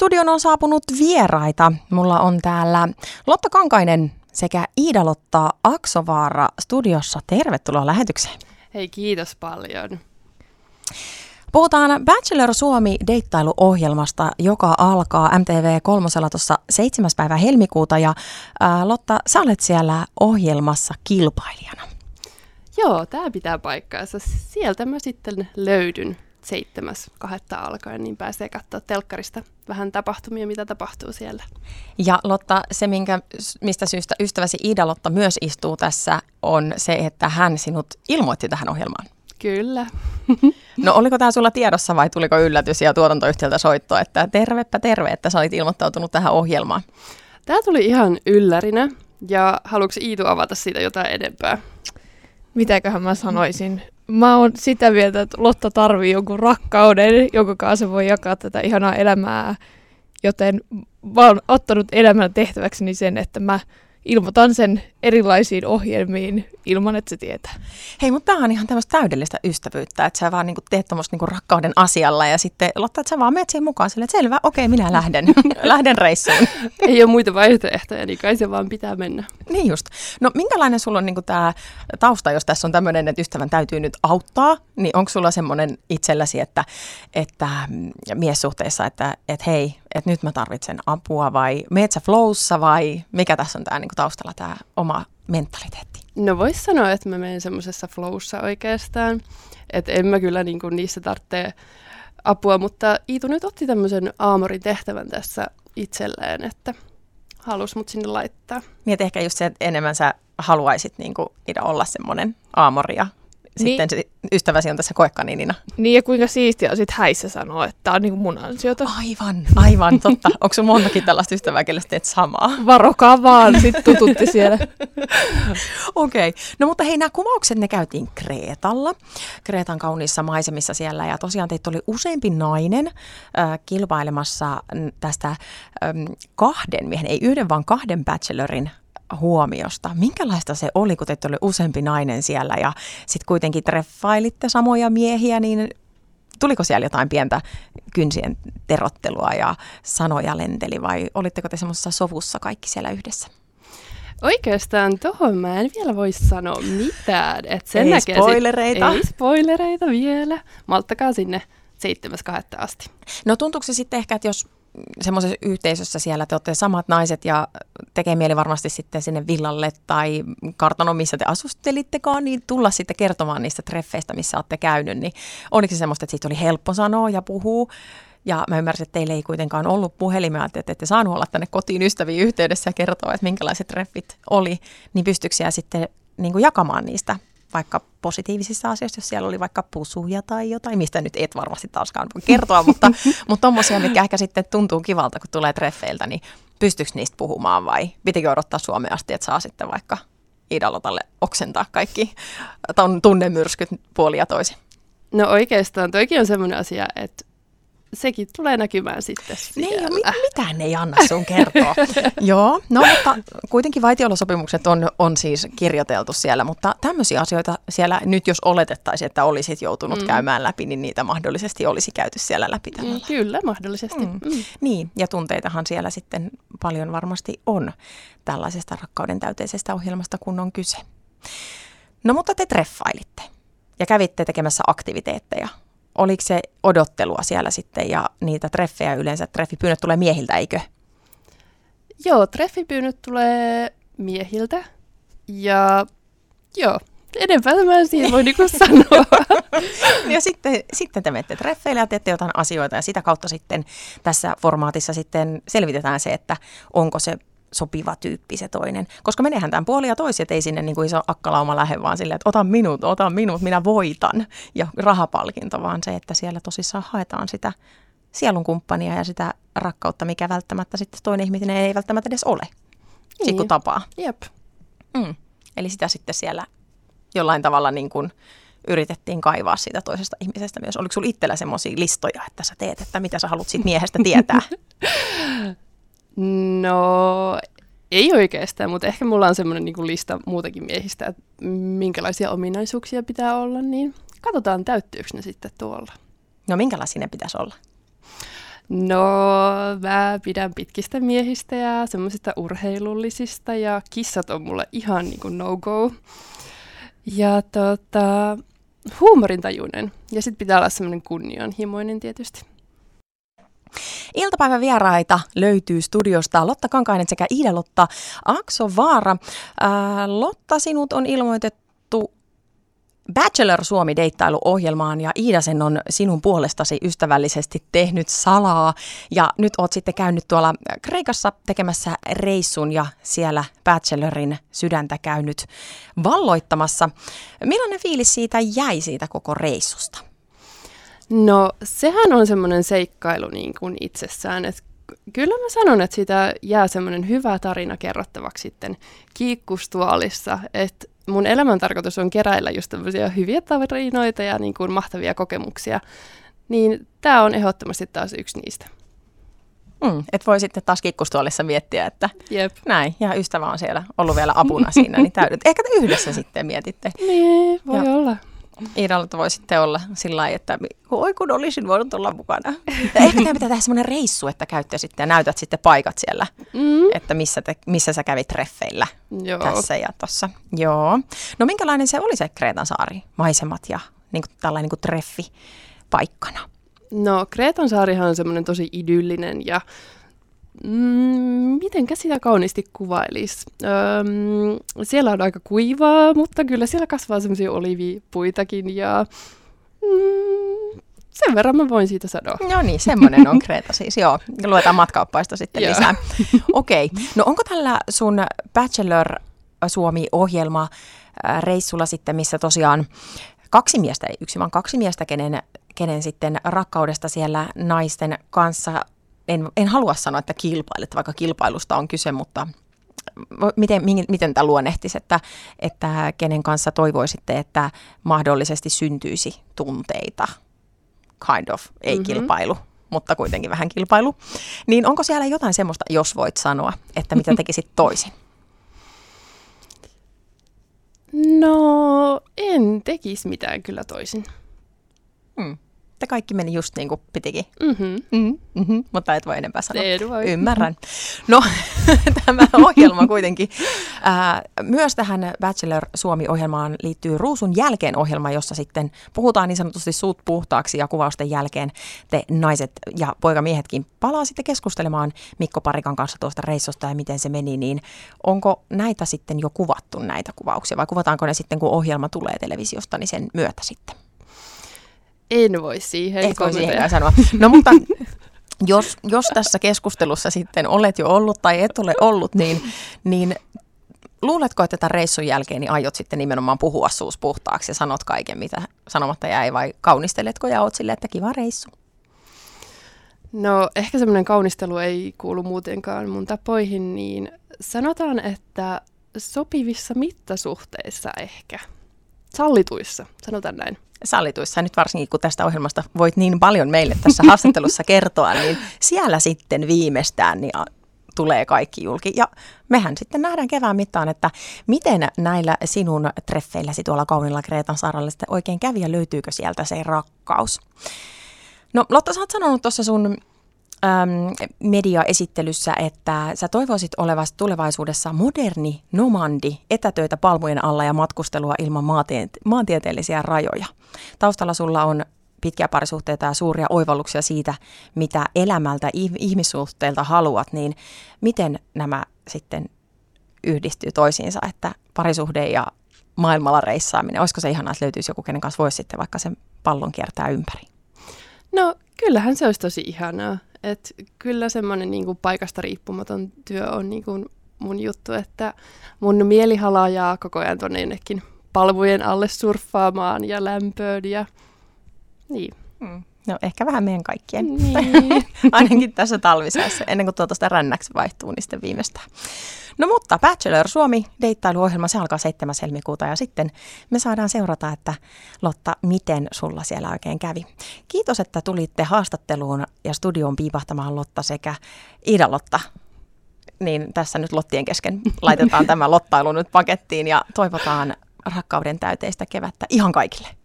Studion on saapunut vieraita. Mulla on täällä Lotta Kankainen sekä Iida-Lotta Aksovaara studiossa. Tervetuloa lähetykseen. Hei, kiitos paljon. Puhutaan Bachelor Suomi deittailuohjelmasta, joka alkaa MTV kolmosella tuossa 7. päivä helmikuuta. Ja ää, Lotta, sä olet siellä ohjelmassa kilpailijana. Joo, tämä pitää paikkaansa. Sieltä mä sitten löydyn seitsemäs kahdetta alkaen, niin pääsee katsoa telkkarista vähän tapahtumia, mitä tapahtuu siellä. Ja Lotta, se minkä, mistä syystä ystäväsi Ida-Lotta myös istuu tässä, on se, että hän sinut ilmoitti tähän ohjelmaan. Kyllä. No oliko tämä sulla tiedossa vai tuliko yllätys ja tuotantoyhtiöltä soitto, että tervepä terve, että sä olit ilmoittautunut tähän ohjelmaan? Tämä tuli ihan yllärinä ja haluatko Iitu avata siitä jotain edempää? Mitäköhän mä sanoisin? Mä oon sitä mieltä, että Lotta tarvii jonkun rakkauden, jonka kanssa voi jakaa tätä ihanaa elämää, joten mä oon ottanut elämän tehtäväkseni sen, että mä ilmoitan sen erilaisiin ohjelmiin ilman, että se tietää. Hei, mutta tämä on ihan tämmöistä täydellistä ystävyyttä, että sä vaan niinku teet tuommoista niinku rakkauden asialla ja sitten Lotta, että sä vaan menet siihen mukaan sille, että selvä, okei, minä lähden, lähden reissuun. Ei ole muita vaihtoehtoja, niin kai se vaan pitää mennä. Niin just. No minkälainen sulla on niinku tämä tausta, jos tässä on tämmöinen, että ystävän täytyy nyt auttaa, niin onko sulla semmoinen itselläsi, että, että mm, miessuhteessa, että, että hei, että nyt mä tarvitsen apua vai meet sä flowssa vai mikä tässä on tämä niinku taustalla tämä oma mentaliteetti? No vois sanoa, että mä menen semmoisessa flowssa oikeastaan. Että en mä kyllä niinku niissä tarvitse apua, mutta Iitu nyt otti tämmöisen aamorin tehtävän tässä itselleen, että halus mut sinne laittaa. Niin, että ehkä just se, että enemmän sä haluaisit niin kuin, olla semmoinen aamori ja sitten niin. ystäväsi on tässä koekaniinina. Niin ja kuinka siistiä on sitten häissä sanoa, että tämä on niinku mun ansiota. Aivan, aivan, totta. Onko sun montakin tällaista ystävää, kelle teet samaa? Varokaa vaan, sitten tututti siellä. Okei, okay. no mutta hei, nämä kuvaukset ne käytiin Kreetalla, Kreetan kauniissa maisemissa siellä ja tosiaan teitä oli useampi nainen äh, kilpailemassa tästä ähm, kahden miehen, ei yhden vaan kahden bachelorin huomiosta. Minkälaista se oli, kun teitä oli useampi nainen siellä ja sitten kuitenkin treffailitte samoja miehiä, niin tuliko siellä jotain pientä kynsien terottelua ja sanoja lenteli vai olitteko te semmoisessa sovussa kaikki siellä yhdessä? Oikeastaan tuohon mä en vielä voi sanoa mitään. Et sen ei näkee spoilereita. Sit, ei spoilereita vielä. Malttakaa sinne 7.2. asti. No tuntuuko se sitten ehkä, että jos semmoisessa yhteisössä siellä te olette samat naiset ja tekee mieli varmasti sitten sinne villalle tai kartano, missä te asustelittekaan, niin tulla sitten kertomaan niistä treffeistä, missä olette käynyt. Niin oliko se semmoista, että siitä oli helppo sanoa ja puhua? Ja mä ymmärsin, että teille ei kuitenkaan ollut puhelimia, että ette saanut olla tänne kotiin ystäviin yhteydessä ja kertoa, että minkälaiset treffit oli. Niin pystyykö sitten niin kuin jakamaan niistä vaikka positiivisissa asioissa, jos siellä oli vaikka pusuja tai jotain, mistä nyt et varmasti taaskaan voi kertoa, mutta, mutta tommosia, mikä ehkä sitten tuntuu kivalta, kun tulee treffeiltä, niin pystyykö niistä puhumaan vai pitikö odottaa Suomeen asti, että saa sitten vaikka Idalotalle oksentaa kaikki tunnemyrskyt puoli ja toisin? No oikeastaan toikin on semmoinen asia, että sekin tulee näkymään sitten siellä. Niin, mit, mitään ei anna sun kertoa. Joo, no mutta kuitenkin vaitiolosopimukset on, on siis kirjoiteltu siellä, mutta tämmöisiä asioita siellä nyt jos oletettaisiin, että olisit joutunut mm. käymään läpi, niin niitä mahdollisesti olisi käyty siellä läpi tällä. Mm, kyllä, mahdollisesti. Mm. Mm. Niin, ja tunteitahan siellä sitten paljon varmasti on tällaisesta rakkauden täyteisestä ohjelmasta, kun on kyse. No mutta te treffailitte ja kävitte tekemässä aktiviteetteja oliko se odottelua siellä sitten ja niitä treffejä yleensä? Treffipyynnöt tulee miehiltä, eikö? Joo, treffipyynnöt tulee miehiltä ja joo, enempää mä en siihen voi niinku sanoa. ja sitten, sitten te menette treffeille ja teette jotain asioita ja sitä kautta sitten tässä formaatissa sitten selvitetään se, että onko se sopiva tyyppi se toinen. Koska menehän tämän puoli ja toisi, että ei sinne niin kuin iso akkalauma lähde, vaan silleen, että ota minut, ota minut, minä voitan. Ja rahapalkinto, vaan se, että siellä tosissaan haetaan sitä sielun kumppania ja sitä rakkautta, mikä välttämättä sitten toinen ihminen ei välttämättä edes ole. Niin. Sitten kun tapaa. Jep. Mm. Eli sitä sitten siellä jollain tavalla niin kuin yritettiin kaivaa siitä toisesta ihmisestä myös. Oliko sinulla itsellä semmoisia listoja, että sä teet, että mitä sä haluat siitä miehestä tietää? No, ei oikeastaan, mutta ehkä mulla on semmoinen niin lista muutakin miehistä, että minkälaisia ominaisuuksia pitää olla, niin katsotaan täyttyykö ne sitten tuolla. No minkälaisia ne pitäisi olla? No, mä pidän pitkistä miehistä ja semmoisista urheilullisista ja kissat on mulle ihan niin kuin no-go. Ja tota, huumorintajuinen. Ja sitten pitää olla semmoinen kunnianhimoinen tietysti. Iltapäivän vieraita löytyy studiosta Lotta Kankainen sekä Iida-Lotta Aksovaara. Ää, Lotta, sinut on ilmoitettu Bachelor Suomi-deittailuohjelmaan ja Iida sen on sinun puolestasi ystävällisesti tehnyt salaa. Ja nyt oot sitten käynyt tuolla Kreikassa tekemässä reissun ja siellä Bachelorin sydäntä käynyt valloittamassa. Millainen fiilis siitä jäi siitä koko reissusta? No sehän on semmoinen seikkailu niin kuin itsessään, että kyllä mä sanon, että siitä jää semmoinen hyvä tarina kerrottavaksi sitten kiikkustuolissa, että mun elämän tarkoitus on keräillä just tämmöisiä hyviä tarinoita ja niin kuin mahtavia kokemuksia, niin tämä on ehdottomasti taas yksi niistä. Mm, et voi sitten taas kikkustuolissa miettiä, että Jep. näin, ja ystävä on siellä ollut vielä apuna siinä, niin täydet. Ehkä te yhdessä sitten mietitte. Niin, voi Joo. olla. Iidalta voi sitten olla sillä lailla, että oi kun olisin voinut olla mukana. Ehkä teidän pitää tehdä semmoinen reissu, että käytte sitten ja näytät sitten paikat siellä, Mm, että missä, te, missä sä kävit treffeillä joo. tässä ja tossa. Joo. No minkälainen se oli se Kreetan saari, maisemat ja niin kuin, tällainen niin kuin treffi paikkana? No Kreetan saarihan on semmoinen tosi idyllinen ja mm, mitenkä sitä kauniisti kuvailisi. Öm, siellä on aika kuivaa, mutta kyllä siellä kasvaa semmoisia olivipuitakin ja mm, sen verran mä voin siitä sanoa. No niin, semmoinen on Kreta siis, joo. Luetaan matkaoppaista sitten Joo. lisää. Okei, okay. no onko tällä sun Bachelor Suomi-ohjelma äh, reissulla sitten, missä tosiaan kaksi miestä, ei yksi vaan kaksi miestä, kenen, kenen sitten rakkaudesta siellä naisten kanssa, en, en halua sanoa, että kilpailet, vaikka kilpailusta on kyse, mutta miten, mi- miten tämä luonnehtisi, että, että kenen kanssa toivoisitte, että mahdollisesti syntyisi tunteita? Kind of, ei Mhm. mm-hmm. kilpailu, mutta kuitenkin vähän kilpailu. Niin onko siellä jotain semmoista, jos voit sanoa, että mitä tekisit toisin? No, en tekisi mitään kyllä toisin. Hmm. Että kaikki meni just niin kuin pitikin. Mm-hmm. Mm, mm-hmm, mutta et voi enempää sanoa. En voi. Ymmärrän. No, tämä ohjelma kuitenkin. Ää, myös tähän Bachelor Suomi-ohjelmaan liittyy Ruusun jälkeen ohjelma, jossa sitten puhutaan niin sanotusti suut puhtaaksi ja kuvausten jälkeen te naiset ja poikamiehetkin palaa sitten keskustelemaan Mikko Parikan kanssa tuosta reissusta ja miten se meni, niin onko näitä sitten jo kuvattu näitä kuvauksia vai kuvataanko ne sitten kun ohjelma tulee televisiosta niin sen myötä sitten? En voi siihen Et voi siihenkään sanoa. No mutta jos, jos tässä keskustelussa sitten olet jo ollut tai et ole ollut, niin, niin luuletko, että tämän reissun jälkeen niin aiot sitten nimenomaan puhua suus puhtaaksi ja sanot kaiken, mitä sanomatta jäi, vai kaunisteletko ja oot silleen, että kiva reissu? No ehkä semmoinen kaunistelu ei kuulu muutenkaan mun tapoihin, niin sanotaan, että sopivissa mittasuhteissa ehkä. Sallituissa, sanotaan näin. Sallituissa nyt varsinkin, kun tästä ohjelmasta voit niin paljon meille tässä haastattelussa kertoa, niin siellä sitten viimeistään niin tulee kaikki julki. Ja mehän sitten nähdään kevään mittaan, että miten näillä sinun treffeilläsi tuolla kaunilla Kreetan saaralla sitten oikein kävi ja löytyykö sieltä se rakkaus. No Lotta, sä oot sanonut tuossa sun äm, mediaesittelyssä, että sä toivoisit olevasi tulevaisuudessa moderni nomandi, etätöitä palmujen alla ja matkustelua ilman maantie- maantieteellisiä rajoja. Taustalla sulla on pitkiä parisuhteita ja suuria oivalluksia siitä, mitä elämältä, ih- ihmissuhteilta haluat, niin miten nämä sitten yhdistyy toisiinsa, että parisuhde ja maailmalla reissaaminen, olisiko se ihanaa, että löytyisi joku, kenen kanssa voisi sitten vaikka sen pallon kiertää ympäri? No kyllähän se olisi tosi ihanaa. Et kyllä semmoinen niin paikasta riippumaton työ on niin kuin mun juttu, että mun mieli halajaa koko ajan tuonne jonnekin palmujen alle surffaamaan ja lämpöön ja niin. Mm. No ehkä vähän meidän kaikkien. niin. Ainakin tässä talvisäässä, ennen kuin tuota sitä rännäksi vaihtuu, niin sitten viimeistään. No mutta Bachelor Suomi deittailuohjelma, se alkaa 7. helmikuuta ja sitten me saadaan seurata, että Lotta, miten sulla siellä oikein kävi. Kiitos, että tulitte haastatteluun ja studioon piipahtamaan Lotta sekä Ida-Lotta. Niin tässä nyt Lottien kesken laitetaan tämä lottailu nyt pakettiin ja toivotaan rakkauden täyteistä kevättä ihan kaikille.